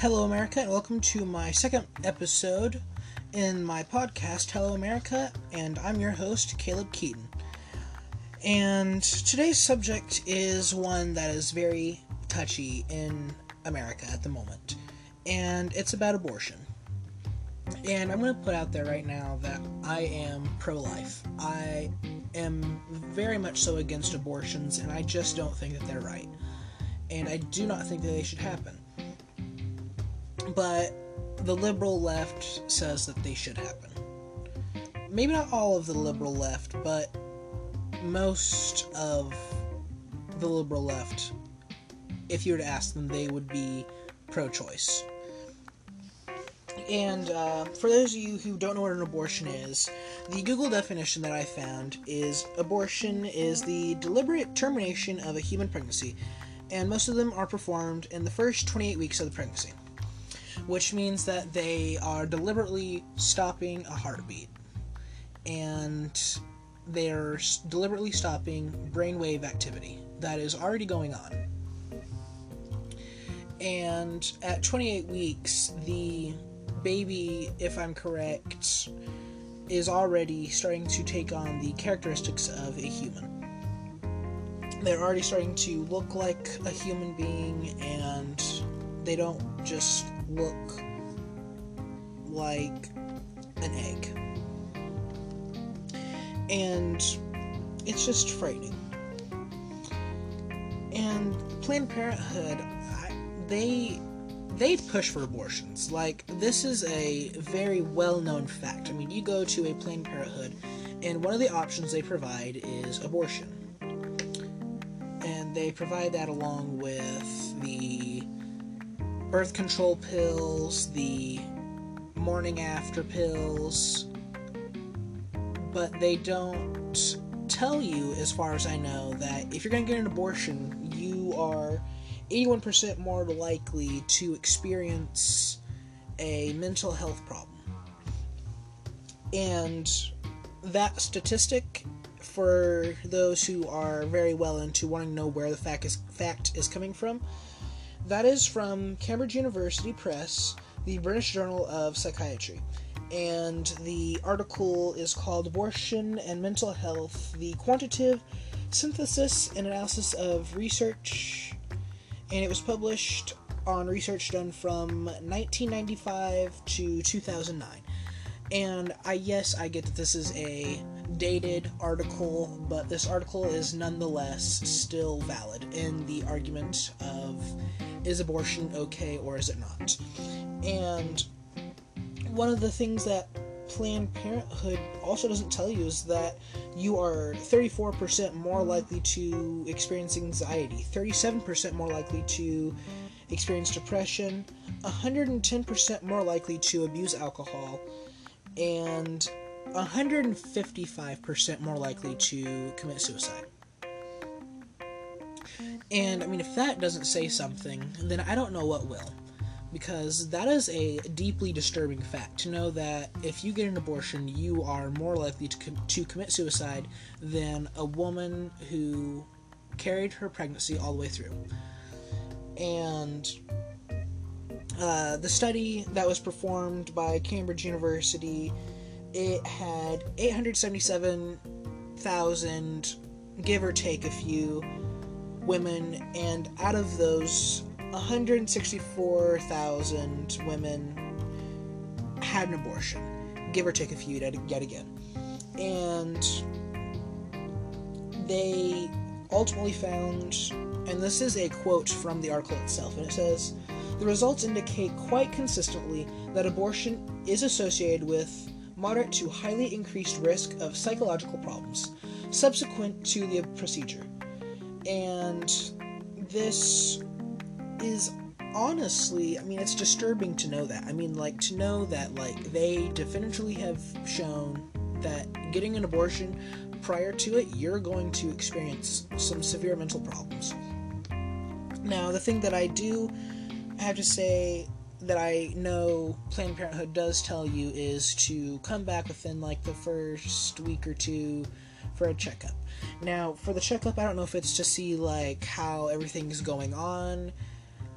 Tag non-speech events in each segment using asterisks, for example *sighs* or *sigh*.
Hello, America, and welcome to my second episode in my podcast, Hello, America, and I'm your host, Caleb Keaton. And today's subject is one that is very touchy in America at the moment, and it's about abortion. And I'm going to put out there right now that I am pro life. I am very much so against abortions, and I just don't think that they're right. And I do not think that they should happen. But the liberal left says that they should happen. Maybe not all of the liberal left, but most of the liberal left, if you were to ask them, they would be pro choice. And uh, for those of you who don't know what an abortion is, the Google definition that I found is abortion is the deliberate termination of a human pregnancy, and most of them are performed in the first 28 weeks of the pregnancy, which means that they are deliberately stopping a heartbeat, and they're deliberately stopping brainwave activity that is already going on. And at 28 weeks, the baby, if I'm correct, is already starting to take on the characteristics of a human. They're already starting to look like a human being, and they don't just look like an egg. And it's just frightening. And Planned Parenthood, I, they they push for abortions. Like, this is a very well known fact. I mean, you go to a Planned Parenthood, and one of the options they provide is abortion. And they provide that along with the birth control pills, the morning after pills, but they don't tell you, as far as I know, that if you're going to get an abortion, you are 81% more likely to experience a mental health problem. And that statistic, for those who are very well into wanting to know where the fact is, fact is coming from, that is from Cambridge University Press, the British Journal of Psychiatry. And the article is called Abortion and Mental Health The Quantitative Synthesis and Analysis of Research and it was published on research done from 1995 to 2009. And I yes, I get that this is a dated article, but this article is nonetheless still valid in the argument of is abortion okay or is it not? And one of the things that Planned Parenthood also doesn't tell you is that you are 34% more likely to experience anxiety, 37% more likely to experience depression, 110% more likely to abuse alcohol, and 155% more likely to commit suicide. And I mean, if that doesn't say something, then I don't know what will because that is a deeply disturbing fact to know that if you get an abortion, you are more likely to, com- to commit suicide than a woman who carried her pregnancy all the way through. And uh, the study that was performed by Cambridge University, it had 877,000, give or take a few, women, and out of those 164,000 women had an abortion, give or take a few yet again. And they ultimately found, and this is a quote from the article itself, and it says, the results indicate quite consistently that abortion is associated with moderate to highly increased risk of psychological problems subsequent to the procedure. And this is honestly, I mean, it's disturbing to know that. I mean, like, to know that, like, they definitively have shown that getting an abortion prior to it, you're going to experience some severe mental problems. Now, the thing that I do have to say that I know Planned Parenthood does tell you is to come back within, like, the first week or two for a checkup. Now, for the checkup, I don't know if it's to see, like, how everything's going on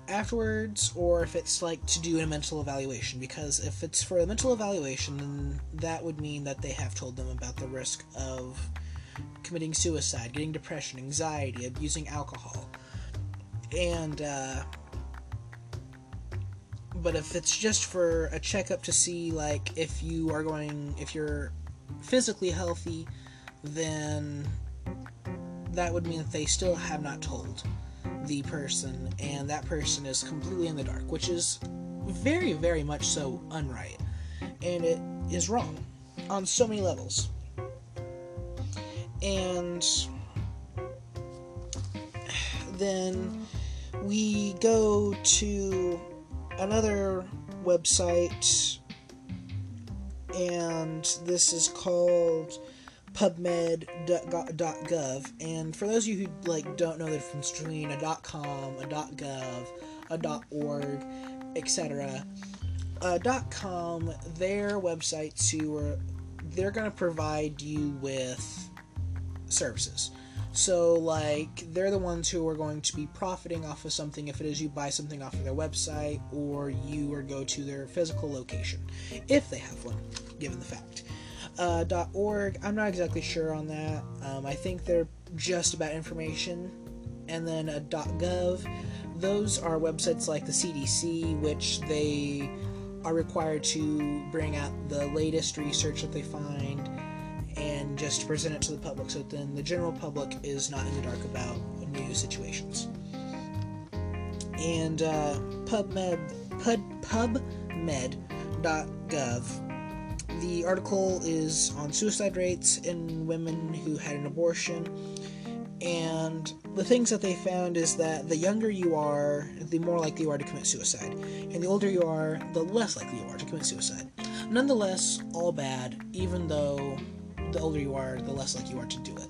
afterwards or if it's like to do a mental evaluation because if it's for a mental evaluation then that would mean that they have told them about the risk of committing suicide getting depression anxiety abusing alcohol and uh, but if it's just for a checkup to see like if you are going if you're physically healthy then that would mean that they still have not told the person and that person is completely in the dark which is very very much so unright. And it is wrong on so many levels. And *sighs* then we go to another website, and this is called PubMed.gov. And for those of you who like don't know the difference between a .com, a .gov, a .org, etc., uh, .com, their websites who are they're going to provide you with services. So, like, they're the ones who are going to be profiting off of something if it is you buy something off of their website or you or go to their physical location, if they have one, given the fact. Uh, .org, I'm not exactly sure on that. Um, I think they're just about information. And then a .gov, those are websites like the CDC, which they are required to bring out the latest research that they find just present it to the public so then the general public is not in the dark about new situations. And uh, PubMed, Pub, PubMed.gov. The article is on suicide rates in women who had an abortion. And the things that they found is that the younger you are, the more likely you are to commit suicide. And the older you are, the less likely you are to commit suicide. Nonetheless, all bad, even though the older you are, the less likely you are to do it.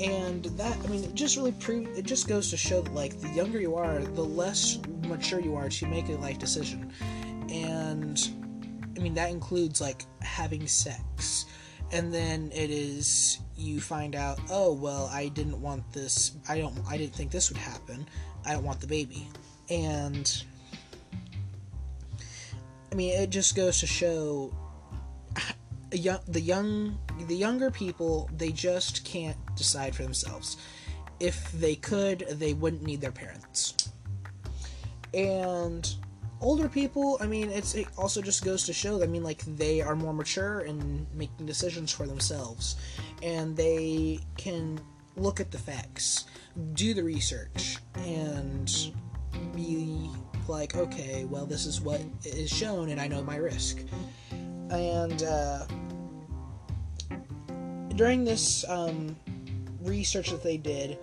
And that, I mean, it just really proves, it just goes to show that, like, the younger you are, the less mature you are to make a life decision. And, I mean, that includes, like, having sex. And then it is, you find out, oh, well, I didn't want this, I don't, I didn't think this would happen. I don't want the baby. And, I mean, it just goes to show *sighs* young, the young the younger people they just can't decide for themselves. If they could, they wouldn't need their parents. And older people, I mean, it's it also just goes to show. That I mean, like they are more mature in making decisions for themselves, and they can look at the facts, do the research, and be like, okay, well, this is what is shown, and I know my risk. And uh, during this um, research that they did,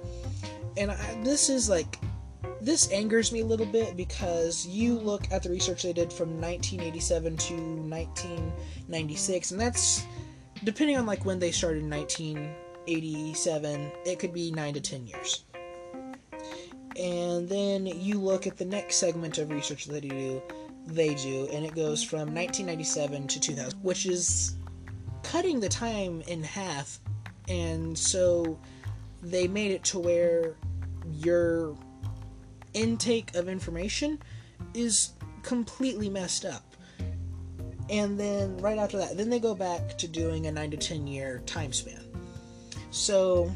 and I, this is like this angers me a little bit because you look at the research they did from 1987 to 1996, and that's depending on like when they started in 1987, it could be nine to ten years. And then you look at the next segment of research that they do, they do, and it goes from 1997 to 2000, which is cutting the time in half, and so they made it to where your intake of information is completely messed up. And then right after that, then they go back to doing a 9 to 10 year time span. So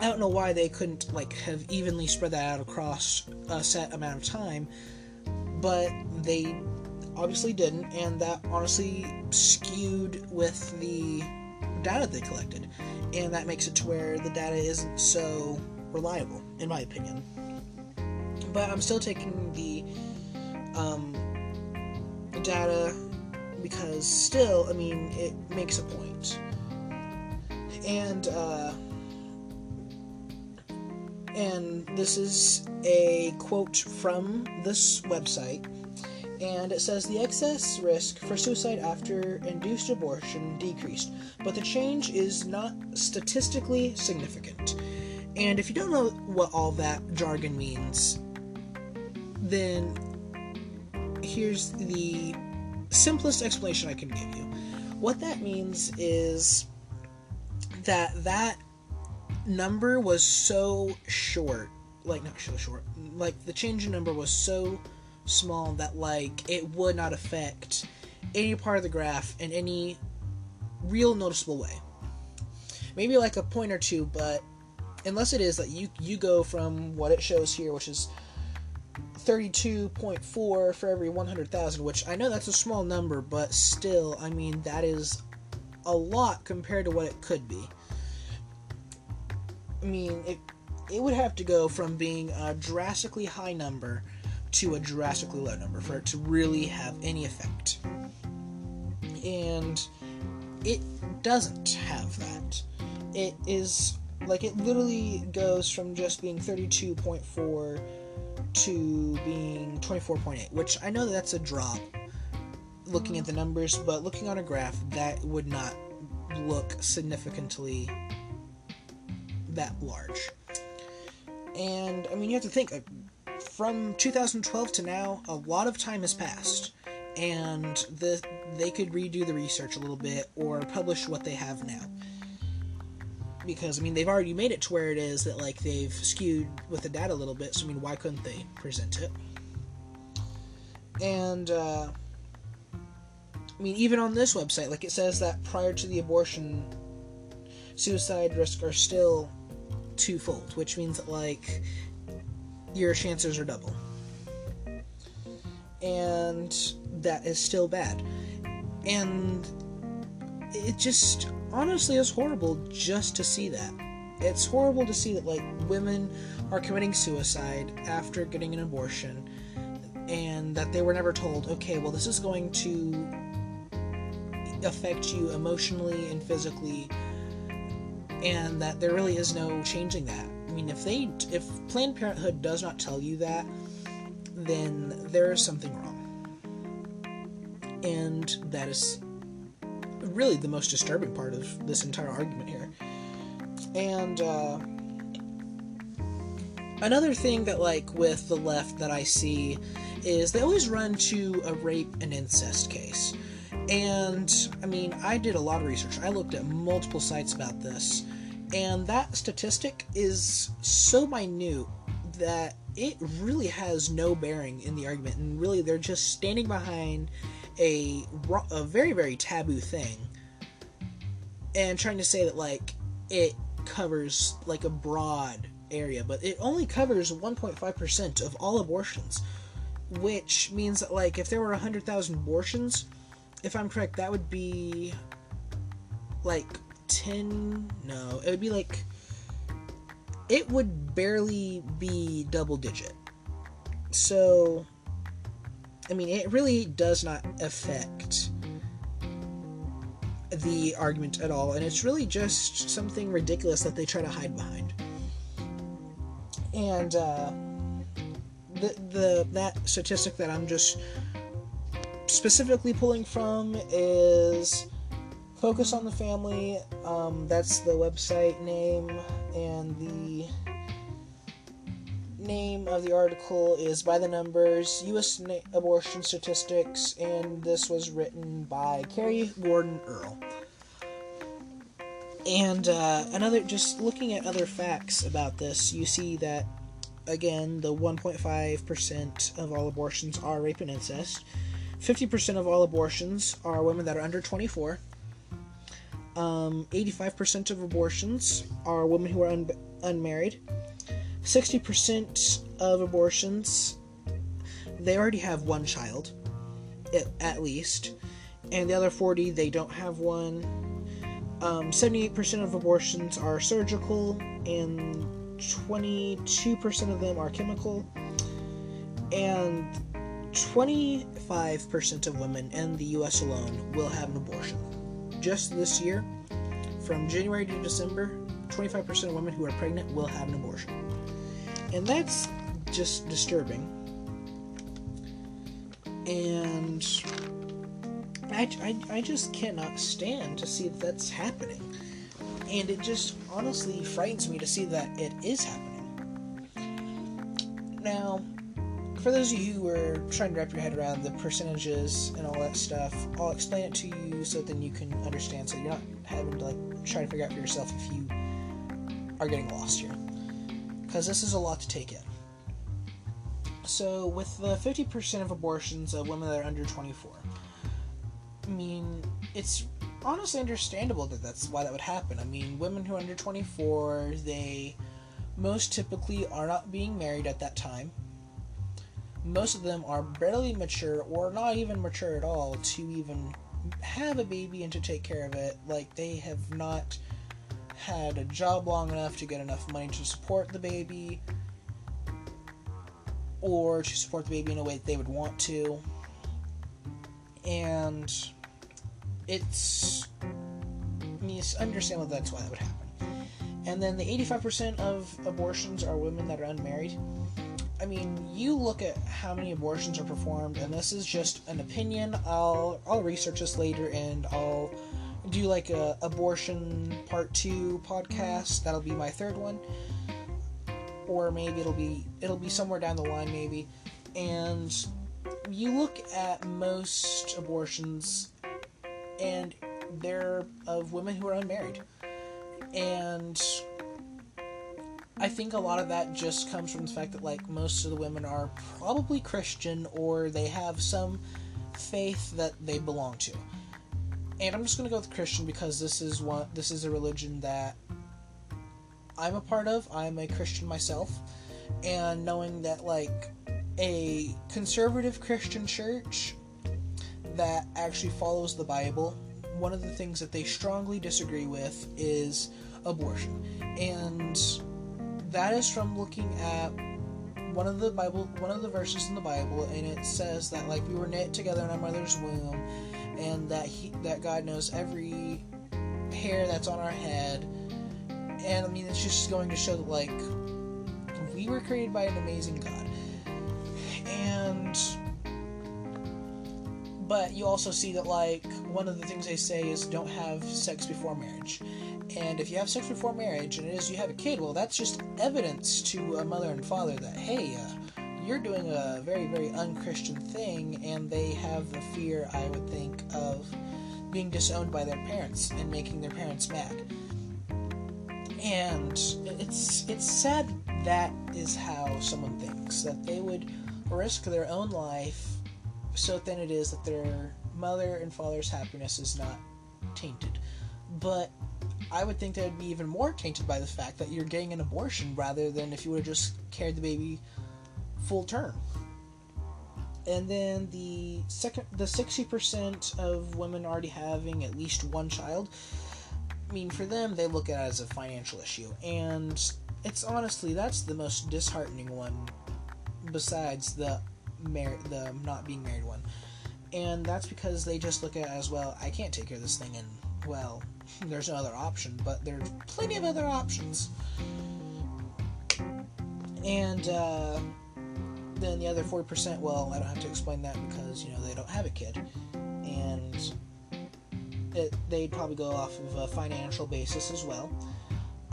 I don't know why they couldn't like have evenly spread that out across a set amount of time, but they obviously didn't, and that honestly skewed with the data they collected, and that makes it to where the data isn't so reliable, in my opinion. But I'm still taking the um, data because still, I mean, it makes a point. And uh, and this is a quote from this website and it says the excess risk for suicide after induced abortion decreased, but the change is not statistically significant. And if you don't know what all that jargon means, then here's the simplest explanation I can give you. What that means is that that number was so short, like not so short, like the change in number was so small that like it would not affect any part of the graph in any real noticeable way. Maybe like a point or two, but unless it is that you you go from what it shows here, which is 32.4 for every 100,000, which I know that's a small number, but still, I mean, that is a lot compared to what it could be. I mean, it, it would have to go from being a drastically high number to a drastically low number for it to really have any effect. And it doesn't have that. It is like it literally goes from just being 32.4 to being 24.8, which I know that that's a drop looking at the numbers, but looking on a graph, that would not look significantly that large. And I mean, you have to think from 2012 to now, a lot of time has passed, and the they could redo the research a little bit or publish what they have now because I mean they've already made it to where it is that like they've skewed with the data a little bit. So I mean, why couldn't they present it? And uh, I mean, even on this website, like it says that prior to the abortion, suicide risk are still twofold, which means that like your chances are double, and that is still bad. And it just honestly is horrible just to see that. It's horrible to see that like women are committing suicide after getting an abortion and that they were never told, okay, well this is going to affect you emotionally and physically and that there really is no changing that. I mean, if they if Planned Parenthood does not tell you that, then there is something wrong. And that is really the most disturbing part of this entire argument here. And uh, another thing that, like, with the left that I see is they always run to a rape and incest case. And I mean, I did a lot of research. I looked at multiple sites about this, and that statistic is so minute that it really has no bearing in the argument. And really, they're just standing behind a, a very, very taboo thing and trying to say that, like, it covers, like, a broad area, but it only covers 1.5% of all abortions, which means that, like, if there were 100,000 abortions, if I'm correct, that would be, like, 10. No, it would be like. It would barely be double digit. So, I mean, it really does not affect the argument at all, and it's really just something ridiculous that they try to hide behind. And uh, the the that statistic that I'm just specifically pulling from is Focus on the Family. Um, that's the website name, and the name of the article is by the numbers U.S. Na- abortion statistics, and this was written by Carrie Gordon Earll. And uh, another, just looking at other facts about this, you see that again, the 1.5% of all abortions are rape and incest. 50% of all abortions are women that are under 24. Um, 85% of abortions are women who are un- unmarried. 60% of abortions, they already have one child, at least. And the other 40, they don't have one. Um, 78% of abortions are surgical, and 22% of them are chemical. And 25% of women in the US alone will have an abortion. Just this year, from January to December, 25% of women who are pregnant will have an abortion. And that's just disturbing. And I, I, I just cannot stand to see that that's happening. And it just honestly frightens me to see that it is happening. Now, for those of you who are trying to wrap your head around the percentages and all that stuff, I'll explain it to you so then you can understand so you're not having to like try to figure out for yourself if you are getting lost here. Because this is a lot to take in. So, with the 50% of abortions of women that are under 24, I mean, it's honestly understandable that that's why that would happen. I mean, women who are under 24, they most typically are not being married at that time. Most of them are barely mature or not even mature at all to even have a baby and to take care of it. Like, they have not had a job long enough to get enough money to support the baby or to support the baby in a way that they would want to. And it's, I mean, it's understandable that's why that would happen. And then the 85% of abortions are women that are unmarried. I mean, you look at how many abortions are performed, and this is just an opinion. I'll I'll research this later, and I'll do like a abortion part two podcast. That'll be my third one, or maybe it'll be it'll be somewhere down the line, maybe. And you look at most abortions, and they're of women who are unmarried, and I think a lot of that just comes from the fact that like most of the women are probably Christian or they have some faith that they belong to. And I'm just gonna go with Christian because this is one this is a religion that I'm a part of. I'm a Christian myself, and knowing that like a conservative Christian church that actually follows the Bible, one of the things that they strongly disagree with is abortion, and that is from looking at one of the Bible, one of the verses in the Bible, and it says that like we were knit together in our mother's womb, and that he, that God knows every hair that's on our head. And I mean, it's just going to show that like we were created by an amazing God, and but you also see that like one of the things they say is don't have sex before marriage and if you have sex before marriage and it is you have a kid well that's just evidence to a mother and father that hey uh, you're doing a very, very unchristian thing, and they have the fear, I would think, of being disowned by their parents and making their parents mad. And it's it's sad that is how someone thinks that they would risk their own life so then it is that their mother and father's happiness is not tainted. But I would think that would be even more tainted by the fact that you're getting an abortion rather than if you would have just carried the baby full term. And then the second, the sixty percent of women already having at least one child. I mean, for them, they look at it as a financial issue, and it's honestly that's the most disheartening one, besides the mar- the not being married one, and that's because they just look at as well. I can't take care of this thing, and well, *laughs* there's no other option, but there's plenty of other options, and. Uh, then the other 40%, well, I don't have to explain that because, you know, they don't have a kid. And it, they'd probably go off of a financial basis as well.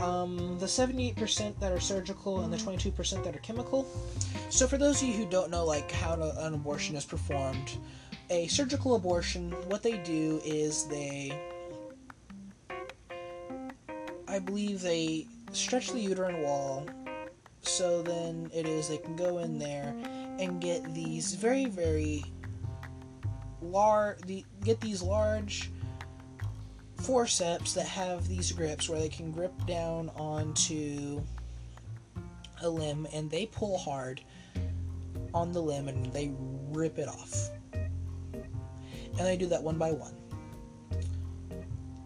Um, the 78% that are surgical and the 22% that are chemical. So for those of you who don't know, like, how an abortion is performed, a surgical abortion, what they do is they, I believe they stretch the uterine wall so then it is they can go in there and get these very very large get these large forceps that have these grips where they can grip down onto a limb and they pull hard on the limb and they rip it off. And I do that one by one.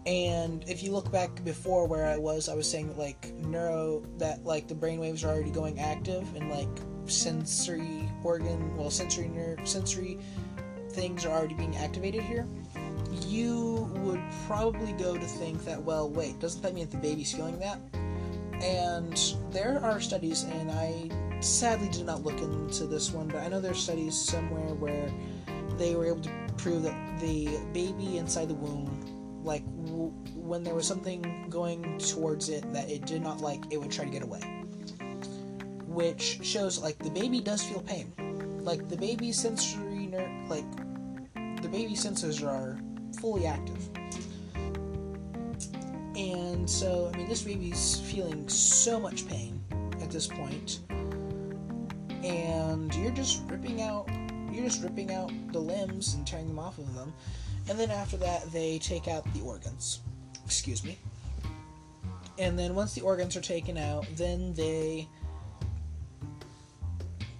And if you look back before where I was, I was saying like neuro that like the brainwaves are already going active and like sensory organ, well sensory nerve sensory things are already being activated here. You would probably go to think that well, wait, doesn't that mean that the baby's feeling that? And there are studies, and I sadly did not look into this one, but I know there's studies somewhere where they were able to prove that the baby inside the womb like w- when there was something going towards it that it did not like, it would try to get away. Which shows like the baby does feel pain. Like the baby's sensory ner- like the baby senses are fully active. And so, I mean, this baby's feeling so much pain at this point. and you're just ripping out you're just ripping out the limbs and tearing them off of them, and then after that they take out the organs. Excuse me. And then once the organs are taken out, then they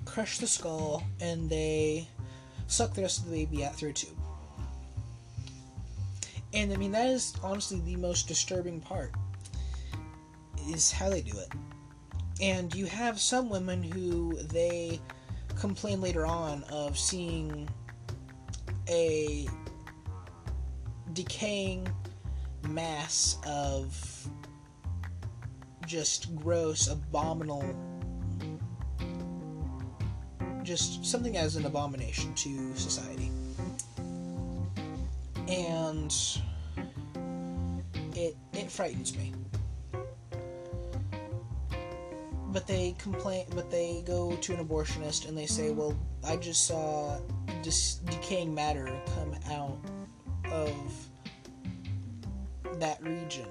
crush the skull and they suck the rest of the baby out through a tube. And I mean that is honestly the most disturbing part is how they do it. And you have some women who they complain later on of seeing a decaying mass of just gross, abominable, just something as an abomination to society. And it it frightens me. But they complain, but they go to an abortionist and they say, "Well, I just saw this decaying matter come out of that region."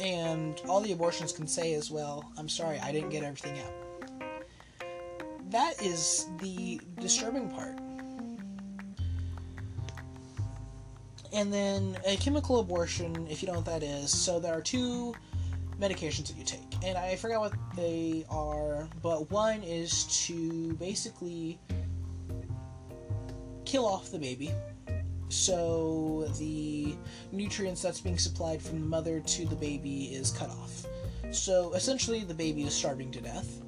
And all the abortions can say is, "Well, I'm sorry, I didn't get everything out." That is the disturbing part. And then a chemical abortion, if you know what that is, so there are two medications that you take. And I forgot what they are, but one is to basically kill off the baby. So the nutrients that's being supplied from the mother to the baby is cut off. So essentially, the baby is starving to death.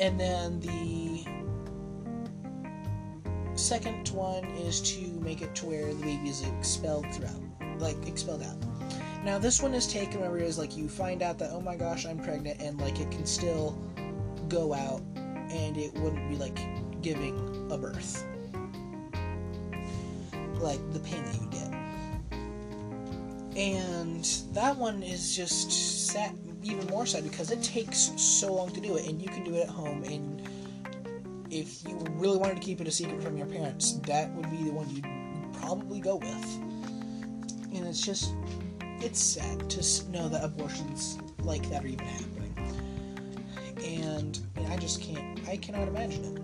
And then the second one is to make it to where the baby is expelled throughout, like expelled out. Now this one is taken where it is like you find out that oh my gosh I'm pregnant and like it can still go out and it wouldn't be like giving a birth, like the pain that you get. And that one is just sad, even more sad because it takes so long to do it, and you can do it at home and if you really wanted to keep it a secret from your parents, that would be the one you'd probably go with. And it's just, it's sad to know that abortions like that are even happening. And I, mean, I just can't, I cannot imagine it.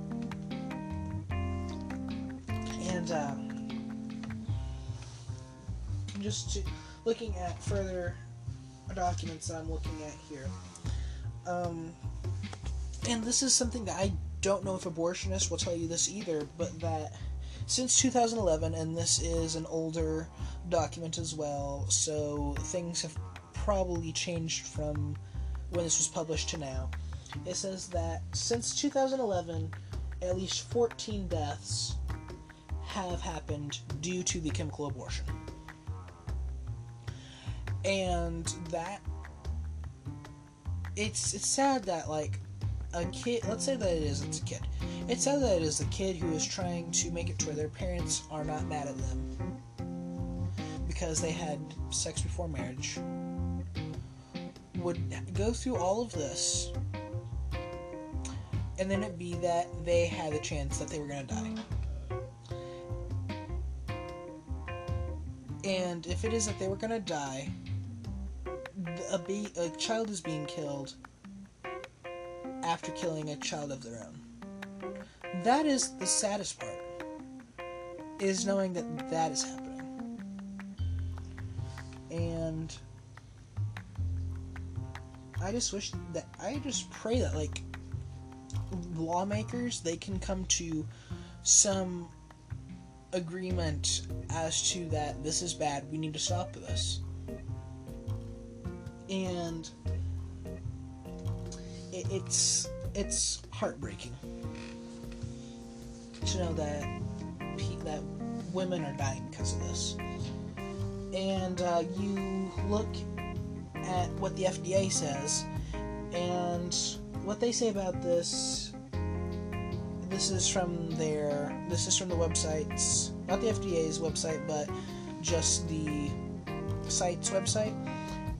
And, um, just to, looking at further documents that I'm looking at here. Um, and this is something that I don't know if abortionists will tell you this either, but that since 2011, and this is an older document as well, so things have probably changed from when this was published to now. It says that since 2011, at least 14 deaths have happened due to the chemical abortion. And that it's it's sad that like a kid, let's say that it is, it's a kid. It sad that it is a kid who is trying to make it to where their parents are not mad at them because they had sex before marriage, would go through all of this, and then it be that they had a chance that they were going to die. And if it is that they were going to die, a, be- a child is being killed after killing a child of their own. That is the saddest part. Is knowing that that is happening. And I just wish that I just pray that like lawmakers they can come to some agreement as to that this is bad, we need to stop this. And it, it's it's heartbreaking to know that that women are dying because of this. And uh, you look at what the FDA says, and what they say about this. This is from their. This is from the websites, not the FDA's website, but just the site's website.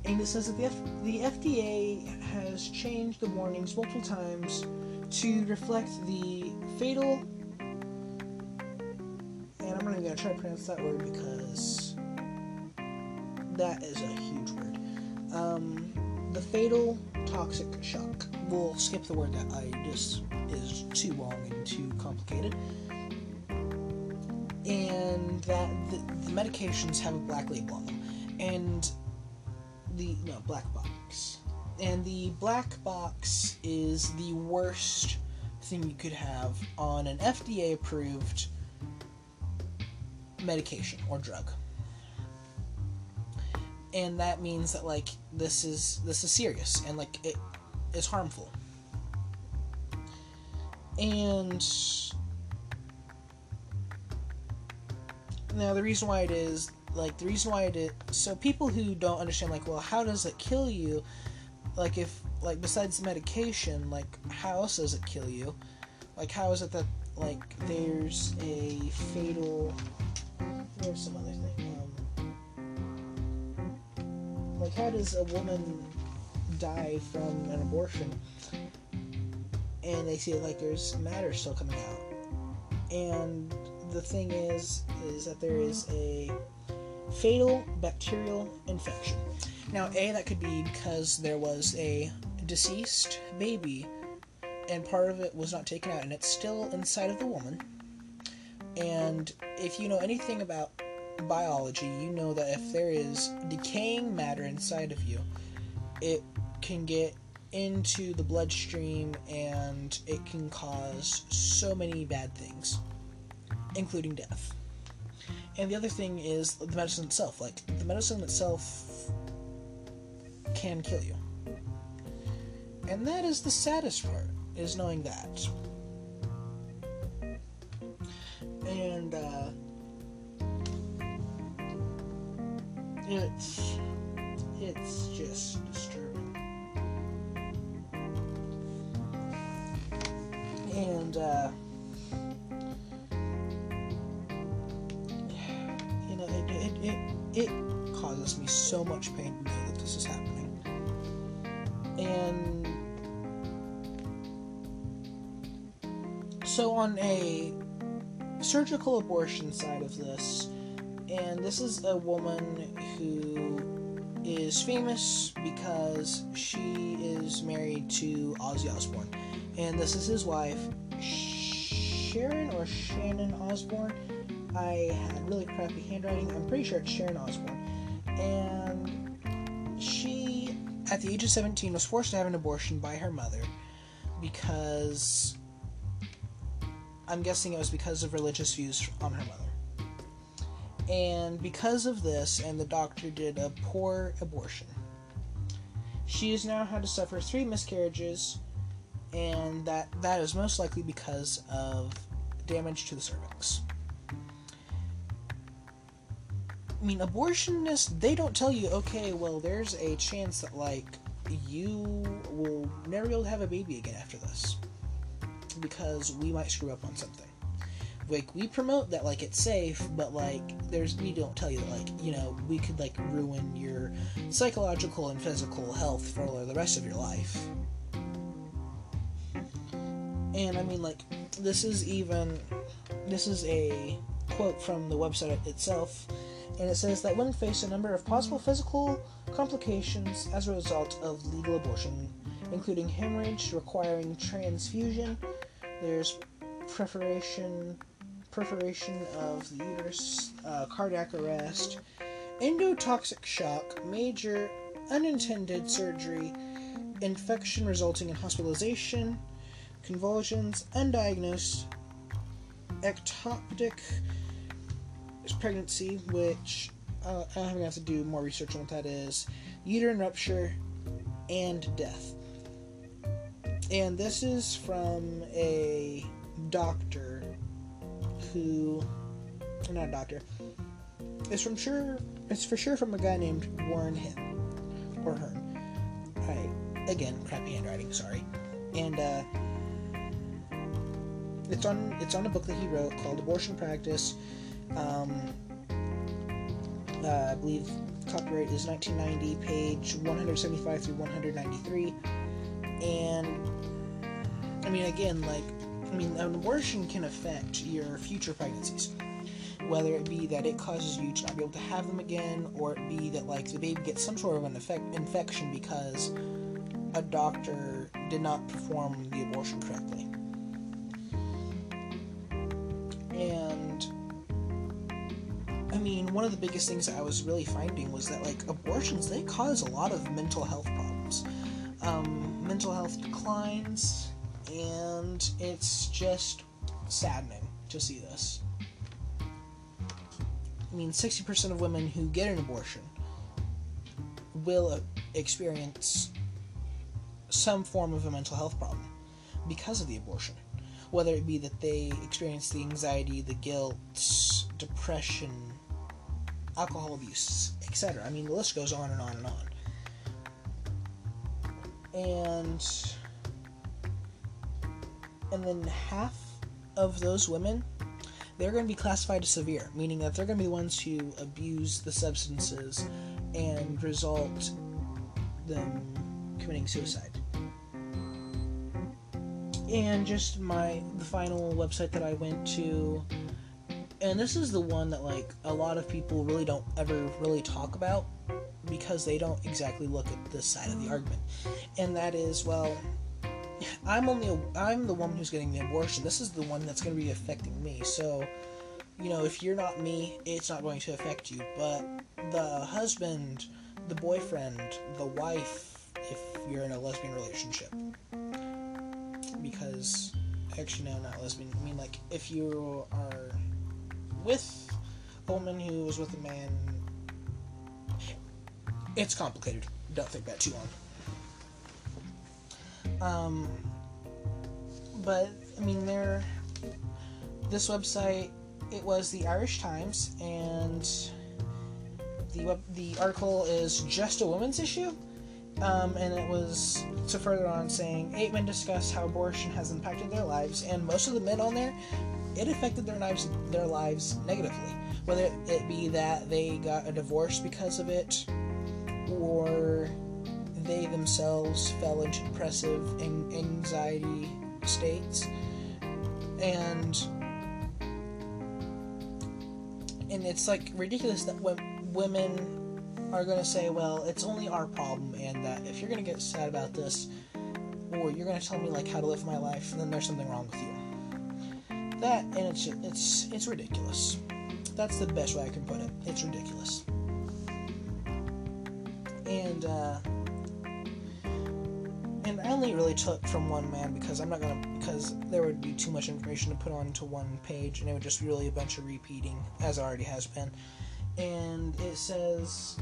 And it says that the, F- the FDA has changed the warnings multiple times to reflect the fatal. And I'm not even going to try to pronounce that word because that is a huge word. Um, the fatal toxic shock. We'll skip the word that I just is too long and too complicated. And that the, the medications have a black label on them. And the no black box. And the black box is the worst thing you could have on an FDA approved medication or drug. And that means that like this is this is serious and like it is harmful. And now the reason why it is like the reason why it is so people who don't understand like well how does it kill you? Like if like besides the medication like how else does it kill you? Like how is it that like there's a fatal there's some other thing um, like how does a woman die from an abortion? And they see like there's matter still coming out. And the thing is is that there is a fatal bacterial infection now a that could be because there was a deceased baby and part of it was not taken out and it's still inside of the woman and if you know anything about biology you know that if there is decaying matter inside of you it can get into the bloodstream and it can cause so many bad things, including death. And the other thing is the medicine itself. Like, the medicine itself can kill you. And that is the saddest part, is knowing that. And, uh, it's, it's just disturbing. and uh, it, it, causes me so much pain to know that this is happening and so on a surgical abortion side of this and this is a woman who is famous because she is married to Ozzy Osbourne and this is his wife, Sharon or Shannon Osbourne. I had really crappy handwriting. I'm pretty sure it's Sharon Osbourne. And she, at the age of 17, was forced to have an abortion by her mother because I'm guessing it was because of religious views on her mother. And because of this, and the doctor did a poor abortion, she has now had to suffer three miscarriages and that that is most likely because of damage to the cervix. I mean, abortionists, they don't tell you, okay, well, there's a chance that, like, you will never be able to have a baby again after this. Because we might screw up on something. Like, we promote that, like, it's safe, but, like, there's, we don't tell you that, like, you know, we could, like, ruin your psychological and physical health for the rest of your life. And I mean, like, this is even, this is a quote from the website itself, and it says that women face a number of possible physical complications as a result of legal abortion, including hemorrhage requiring transfusion. There's perforation, perforation of the uterus, uh, cardiac arrest, endotoxic shock, major unintended surgery, infection resulting in hospitalization, convulsions, undiagnosed pregnancy, which uh, going to have to do more research on what that is, uterine rupture, and death. And this is from a doctor who, not a doctor, it's from sure, it's for sure from a guy named Warren Hinn, or Hern. I, again, crappy handwriting, sorry. And, uh, it's on it's on a book that he wrote called Abortion Practice. Um, uh, I believe copyright is 1990, page 175 through 193. And I mean, again, like I mean, an abortion can affect your future pregnancies. whether it be that it causes you to not be able to have them again, or it be that like the baby gets some sort of an effect, infection because a doctor did not perform the abortion correctly. Mean, one of the biggest things that I was really finding was that like abortions they cause a lot of mental health problems, um, mental health declines, and it's just saddening to see this. I mean, 60% of women who get an abortion will experience some form of a mental health problem because of the abortion. Whether it be that they experience the anxiety, the guilt, depression, alcohol abuse, etc. I mean, the list goes on and on and on. And and then half of those women they're going to be classified as severe, meaning that they're going to be the ones who abuse the substances and result them committing suicide. And just my the final website that I went to and this is the one that like a lot of people really don't ever really talk about because they don't exactly look at this side of the argument. And that is well, I'm only a, I'm the woman who's getting the abortion. This is the one that's going to be affecting me. So, you know, if you're not me, it's not going to affect you. But the husband, the boyfriend, the wife, if you're in a lesbian relationship, because actually no, not lesbian. I mean, like if you are with a woman who was with a man, it's complicated. Don't think that too long. Um, but I mean, there. This website, it was the Irish Times, and the web, the article is just a women's issue, um, and it was to further on saying eight men discuss how abortion has impacted their lives, and most of the men on there, it affected their lives their lives negatively, whether it be that they got a divorce because of it, or they themselves fell into depressive and anxiety states. And and it's like ridiculous that when women are going to say well it's only our problem and that if you're going to get sad about this or you're going to tell me like how to live my life then there's something wrong with you that and it's it's it's ridiculous. That's the best way i can put it. It's ridiculous. And uh and I only really took from one man because I'm not gonna because there would be too much information to put onto one page and it would just be really a bunch of repeating as it already has been. And it says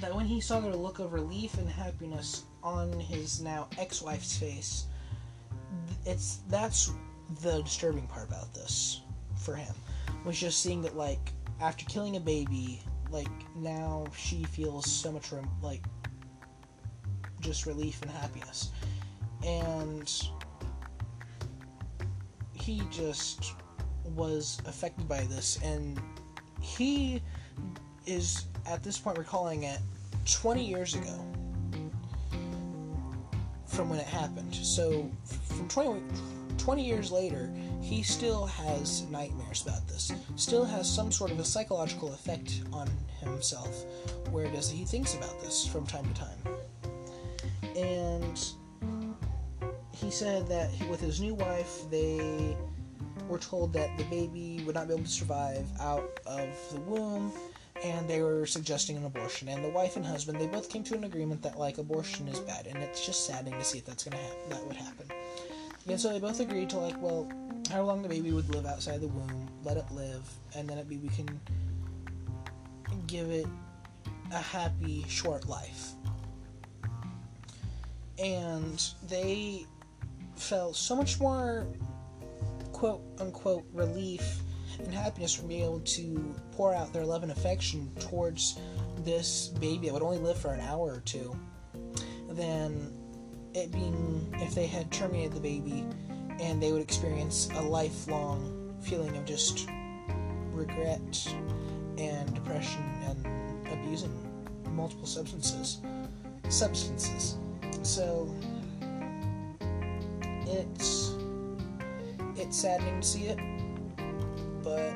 that when he saw the look of relief and happiness on his now ex-wife's face, it's that's the disturbing part about this for him was just seeing that like after killing a baby, like now she feels so much like just relief and happiness. And he just was affected by this, and he is at this point recalling it 20 years ago from when it happened. So, from 20, 20 years later, he still has nightmares about this, still has some sort of a psychological effect on himself, where does he thinks about this from time to time and he said that with his new wife, they were told that the baby would not be able to survive out of the womb, and they were suggesting an abortion. And the wife and husband, they both came to an agreement that like abortion is bad, and it's just saddening to see if that's gonna ha- that would happen. And so they both agreed to like, well, how long the baby would live outside the womb, let it live, and then it be we can give it a happy short life. And they felt so much more quote unquote relief and happiness from being able to pour out their love and affection towards this baby that would only live for an hour or two than it being if they had terminated the baby and they would experience a lifelong feeling of just regret and depression and abusing multiple substances substances so it's it's saddening to see it, but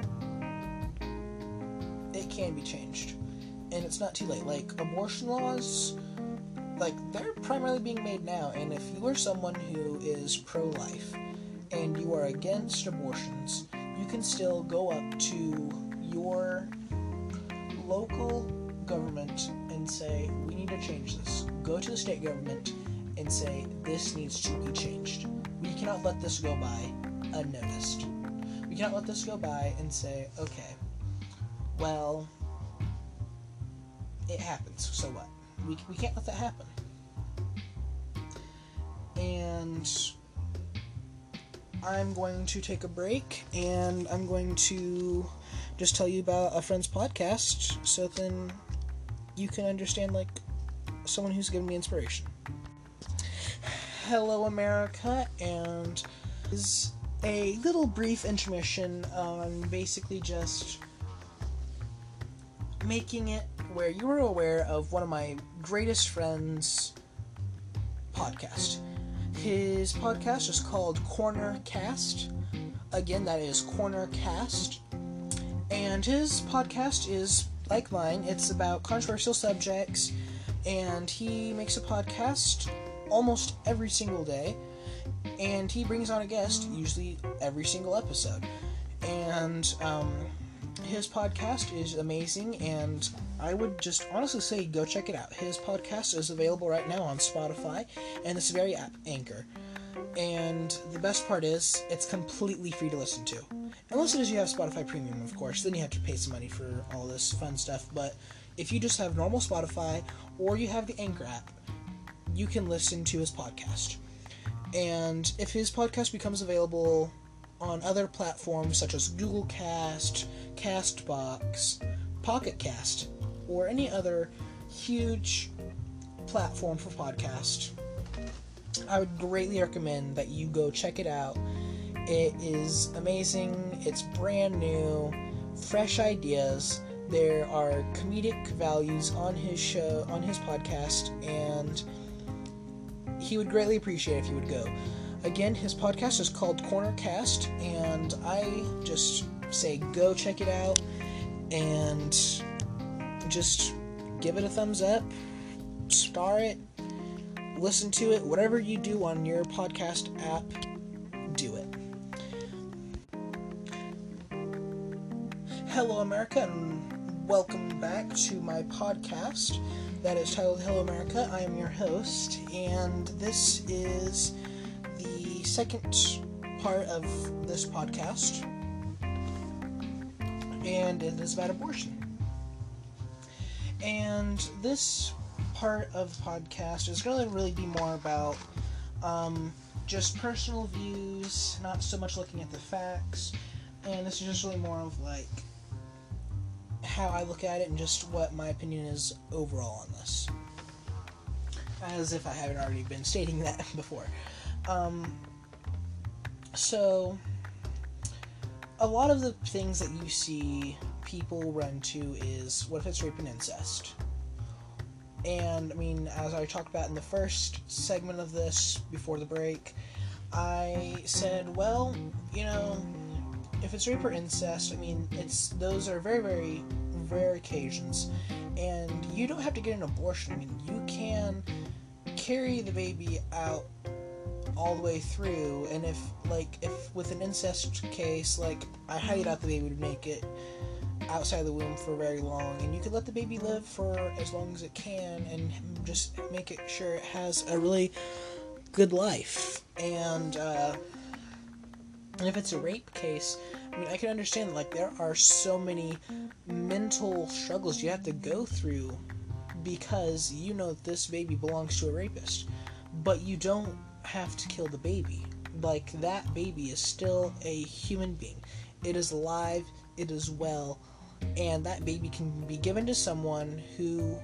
it can be changed, and it's not too late. Like abortion laws, like they're primarily being made now, and if you are someone who is pro-life and you are against abortions, you can still go up to your local government and say, we need to change this. Go to the state government and say, this needs to be changed. We cannot let this go by unnoticed. We cannot let this go by and say, okay, well, it happens, so what? We, we can't let that happen. And I'm going to take a break and I'm going to just tell you about a friend's podcast so then you can understand like someone who's given me inspiration. Hello America and is a little brief intermission on basically just making it where you are aware of one of my greatest friends podcast. His podcast is called Corner Cast. Again, that is Corner Cast. And his podcast is like mine, it's about controversial subjects, and he makes a podcast almost every single day, and he brings on a guest usually every single episode. And um, his podcast is amazing, and I would just honestly say go check it out. His podcast is available right now on Spotify and this very app, Anchor. And the best part is, it's completely free to listen to. Unless it is you have Spotify Premium, of course, then you have to pay some money for all this fun stuff. But if you just have normal Spotify or you have the Anchor app, you can listen to his podcast. And if his podcast becomes available on other platforms such as Google Cast, Castbox, Pocket Cast, or any other huge platform for podcast, I would greatly recommend that you go check it out. It is amazing, it's brand new, fresh ideas. There are comedic values on his show, on his podcast, and he would greatly appreciate if you would go. Again, his podcast is called Corner Cast, and I just say go check it out and just give it a thumbs up, star it, listen to it, whatever you do on your podcast app, do it. Hello, America, and welcome back to my podcast that is titled Hello, America. I am your host, and this is second part of this podcast, and it is about abortion. And this part of the podcast is going to really be more about um, just personal views, not so much looking at the facts. And this is just really more of like how I look at it and just what my opinion is overall on this. As if I haven't already been stating *laughs* that before. Um, so, a lot of the things that you see people run to is what if it's rape and incest? And I mean, as I talked about in the first segment of this before the break, I said, well, you know, if it's rape or incest, I mean, it's those are very, very rare occasions, and you don't have to get an abortion. I mean, you can carry the baby out all the way through, and if like if with an incest case, like I highly doubt the baby would make it outside the womb for very long, and you could let the baby live for as long as it can, and just make it sure it has a really good life. And uh, and if it's a rape case, I mean, I can understand like there are so many mental struggles you have to go through because you know this baby belongs to a rapist, but you don't have to kill the baby. Like that baby is still a human being. It is alive. It is well and that baby can be given to someone who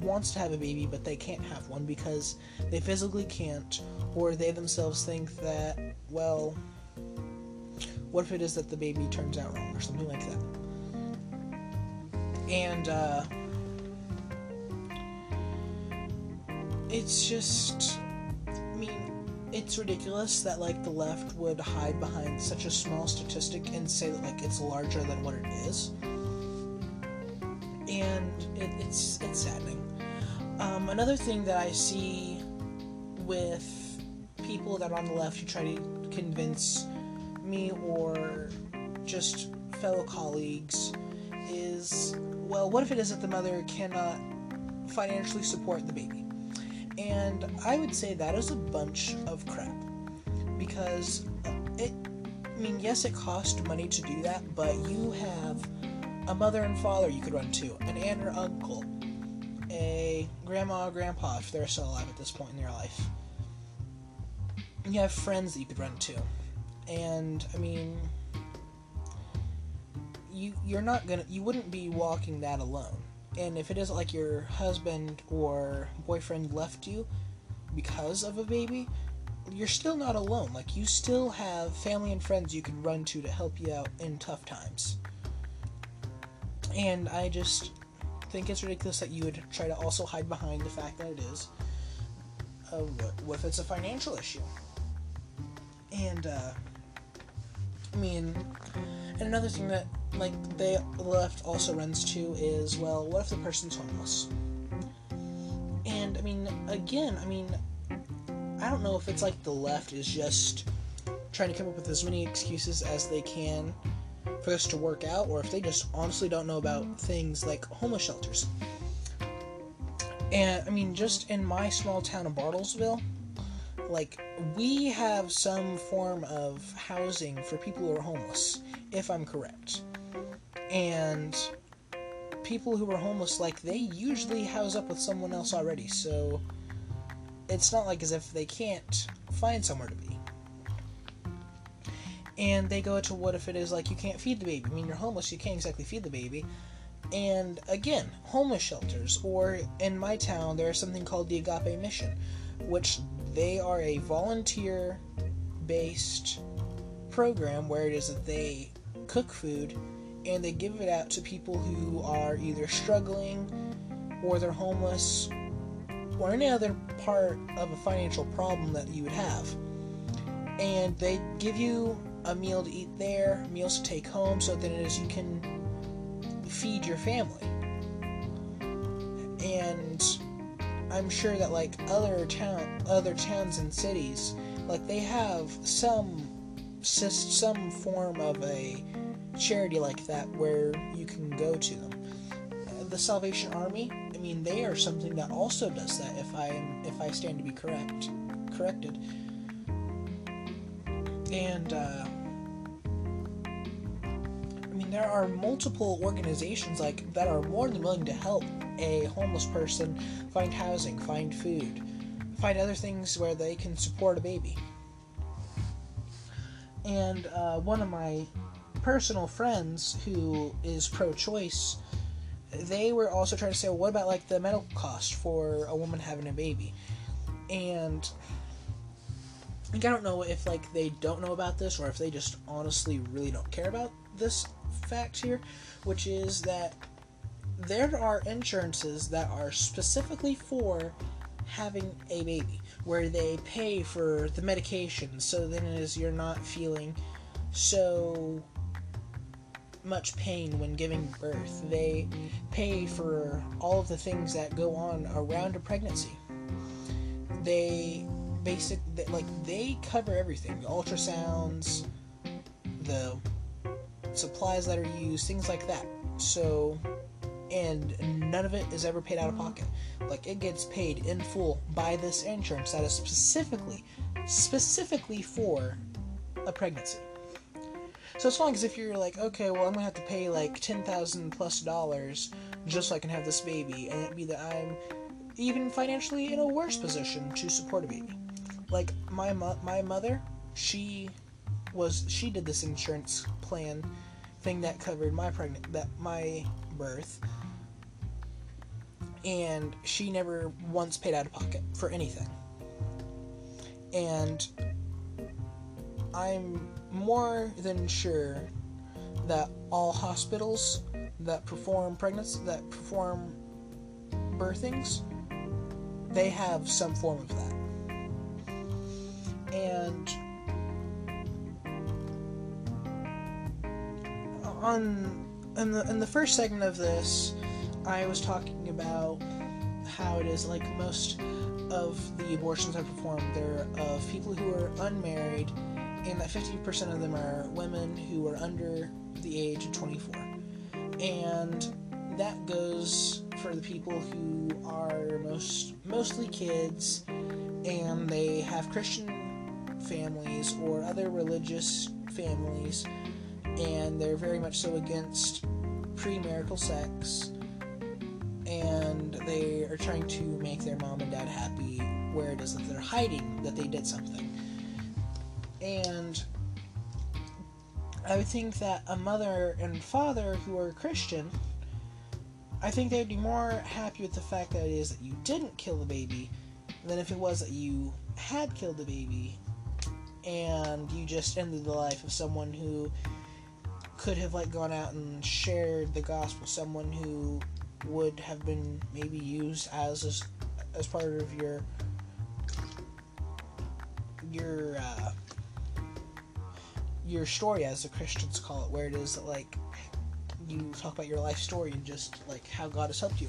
wants to have a baby but they can't have one because they physically can't or they themselves think that well what if it is that the baby turns out wrong or something like that and uh, it's just mean it's ridiculous that like the left would hide behind such a small statistic and say that like it's larger than what it is and it, it's it's saddening. Um, another thing that I see with people that are on the left who try to convince me or just fellow colleagues is well, what if it is that the mother cannot financially support the baby? And I would say that is a bunch of crap because it I mean, yes, it costs money to do that, but you have a mother and father you could run to, an aunt or uncle, a grandma or grandpa if they're still alive at this point in their life. You have friends that you could run to. And I mean you you're not gonna you wouldn't be walking that alone. And if it isn't like your husband or boyfriend left you because of a baby, you're still not alone. Like you still have family and friends you can run to to help you out in tough times. And I just think it's ridiculous that you would try to also hide behind the fact that it is. Uh, what if it's a financial issue? And uh, I mean, and another thing that like they left also runs to is well, what if the person's homeless? And I mean, again, I mean, I don't know if it's like the left is just trying to come up with as many excuses as they can for this to work out, or if they just honestly don't know about things like homeless shelters. And I mean, just in my small town of Bartlesville, like we have some form of housing for people who are homeless, if I'm correct. And people who are homeless, like they usually house up with someone else already, so it's not like as if they can't find somewhere to be. And they go to what if it is like you can't feed the baby? I mean, you're homeless, you can't exactly feed the baby. And again, homeless shelters, or in my town, there's something called the Agape Mission, which they are a volunteer based program where it is that they cook food and they give it out to people who are either struggling or they're homeless or any other part of a financial problem that you would have. And they give you a meal to eat there, meals to take home, so that is you can feed your family. And I'm sure that like other town, other towns and cities, like they have some some form of a charity like that where you can go to them. The Salvation Army, I mean, they are something that also does that. If I if I stand to be correct, corrected. And uh, I mean, there are multiple organizations like that are more than willing to help a homeless person find housing, find food, find other things where they can support a baby. And uh, one of my personal friends who is pro-choice they were also trying to say, well, what about like the medical cost for a woman having a baby? And like, I don't know if like they don't know about this or if they just honestly really don't care about this fact here, which is that there are insurances that are specifically for having a baby, where they pay for the medication, so then is you're not feeling so much pain when giving birth. They pay for all of the things that go on around a pregnancy. They basic like they cover everything. The ultrasounds, the supplies that are used, things like that. So and none of it is ever paid out of pocket. Like it gets paid in full by this insurance that is specifically specifically for a pregnancy. So as long as if you're like, okay, well I'm gonna have to pay like ten thousand plus dollars just so I can have this baby, and it be that I'm even financially in a worse position to support a baby. Like my mo- my mother, she was she did this insurance plan thing that covered my pregnant that my birth and she never once paid out of pocket for anything and i'm more than sure that all hospitals that perform pregnancy that perform birthings they have some form of that. And on in the in the first segment of this I was talking about how it is like most of the abortions I perform, they're of people who are unmarried, and that 50% of them are women who are under the age of 24. And that goes for the people who are most mostly kids and they have Christian families or other religious families and they're very much so against premarital sex and they are trying to make their mom and dad happy where it is that they're hiding that they did something. And I would think that a mother and father who are Christian, I think they'd be more happy with the fact that it is that you didn't kill the baby than if it was that you had killed the baby and you just ended the life of someone who could have like gone out and shared the gospel someone who would have been maybe used as as, as part of your your uh, your story, as the Christians call it, where it is that like you talk about your life story and just like how God has helped you.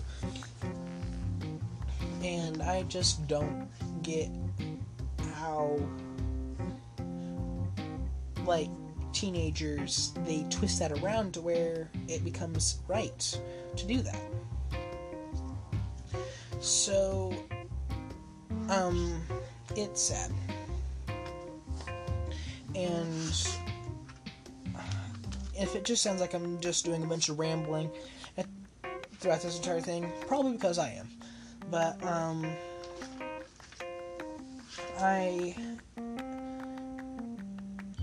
And I just don't get how like teenagers they twist that around to where it becomes right to do that. So, um, it's sad. And if it just sounds like I'm just doing a bunch of rambling throughout this entire thing, probably because I am. But, um, I.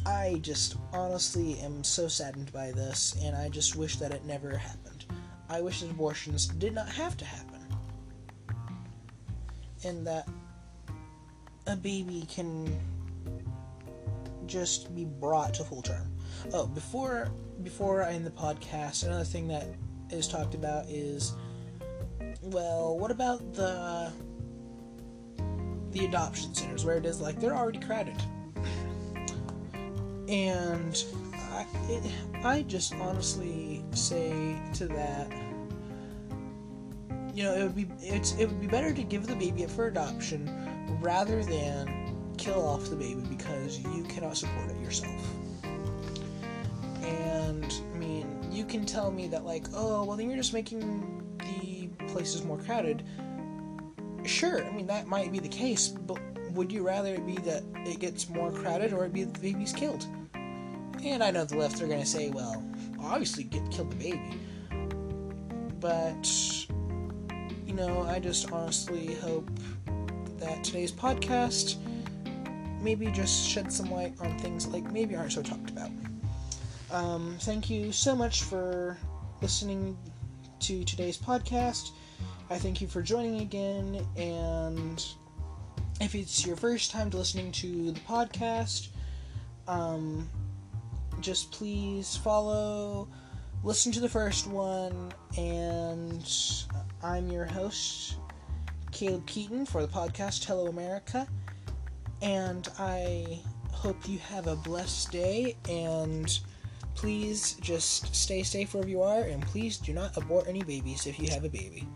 I just honestly am so saddened by this, and I just wish that it never happened. I wish that abortions did not have to happen and that a baby can just be brought to full term. Oh, before before I end the podcast, another thing that is talked about is well, what about the the adoption centers where it is like they're already crowded, and I it, I just honestly say to that you know, it would be it's it would be better to give the baby up for adoption rather than kill off the baby because you cannot support it yourself. You can tell me that like, oh, well then you're just making the places more crowded. Sure, I mean that might be the case, but would you rather it be that it gets more crowded or it be the baby's killed? And I know the left are gonna say, well, obviously get kill the baby. But you know, I just honestly hope that today's podcast maybe just shed some light on things like maybe aren't so talked about. Um, thank you so much for listening to today's podcast. I thank you for joining again, and if it's your first time to listening to the podcast, um, just please follow, listen to the first one, and I'm your host, Caleb Keaton, for the podcast Hello America. And I hope you have a blessed day. And please just stay safe wherever you are. And please do not abort any babies if you have a baby.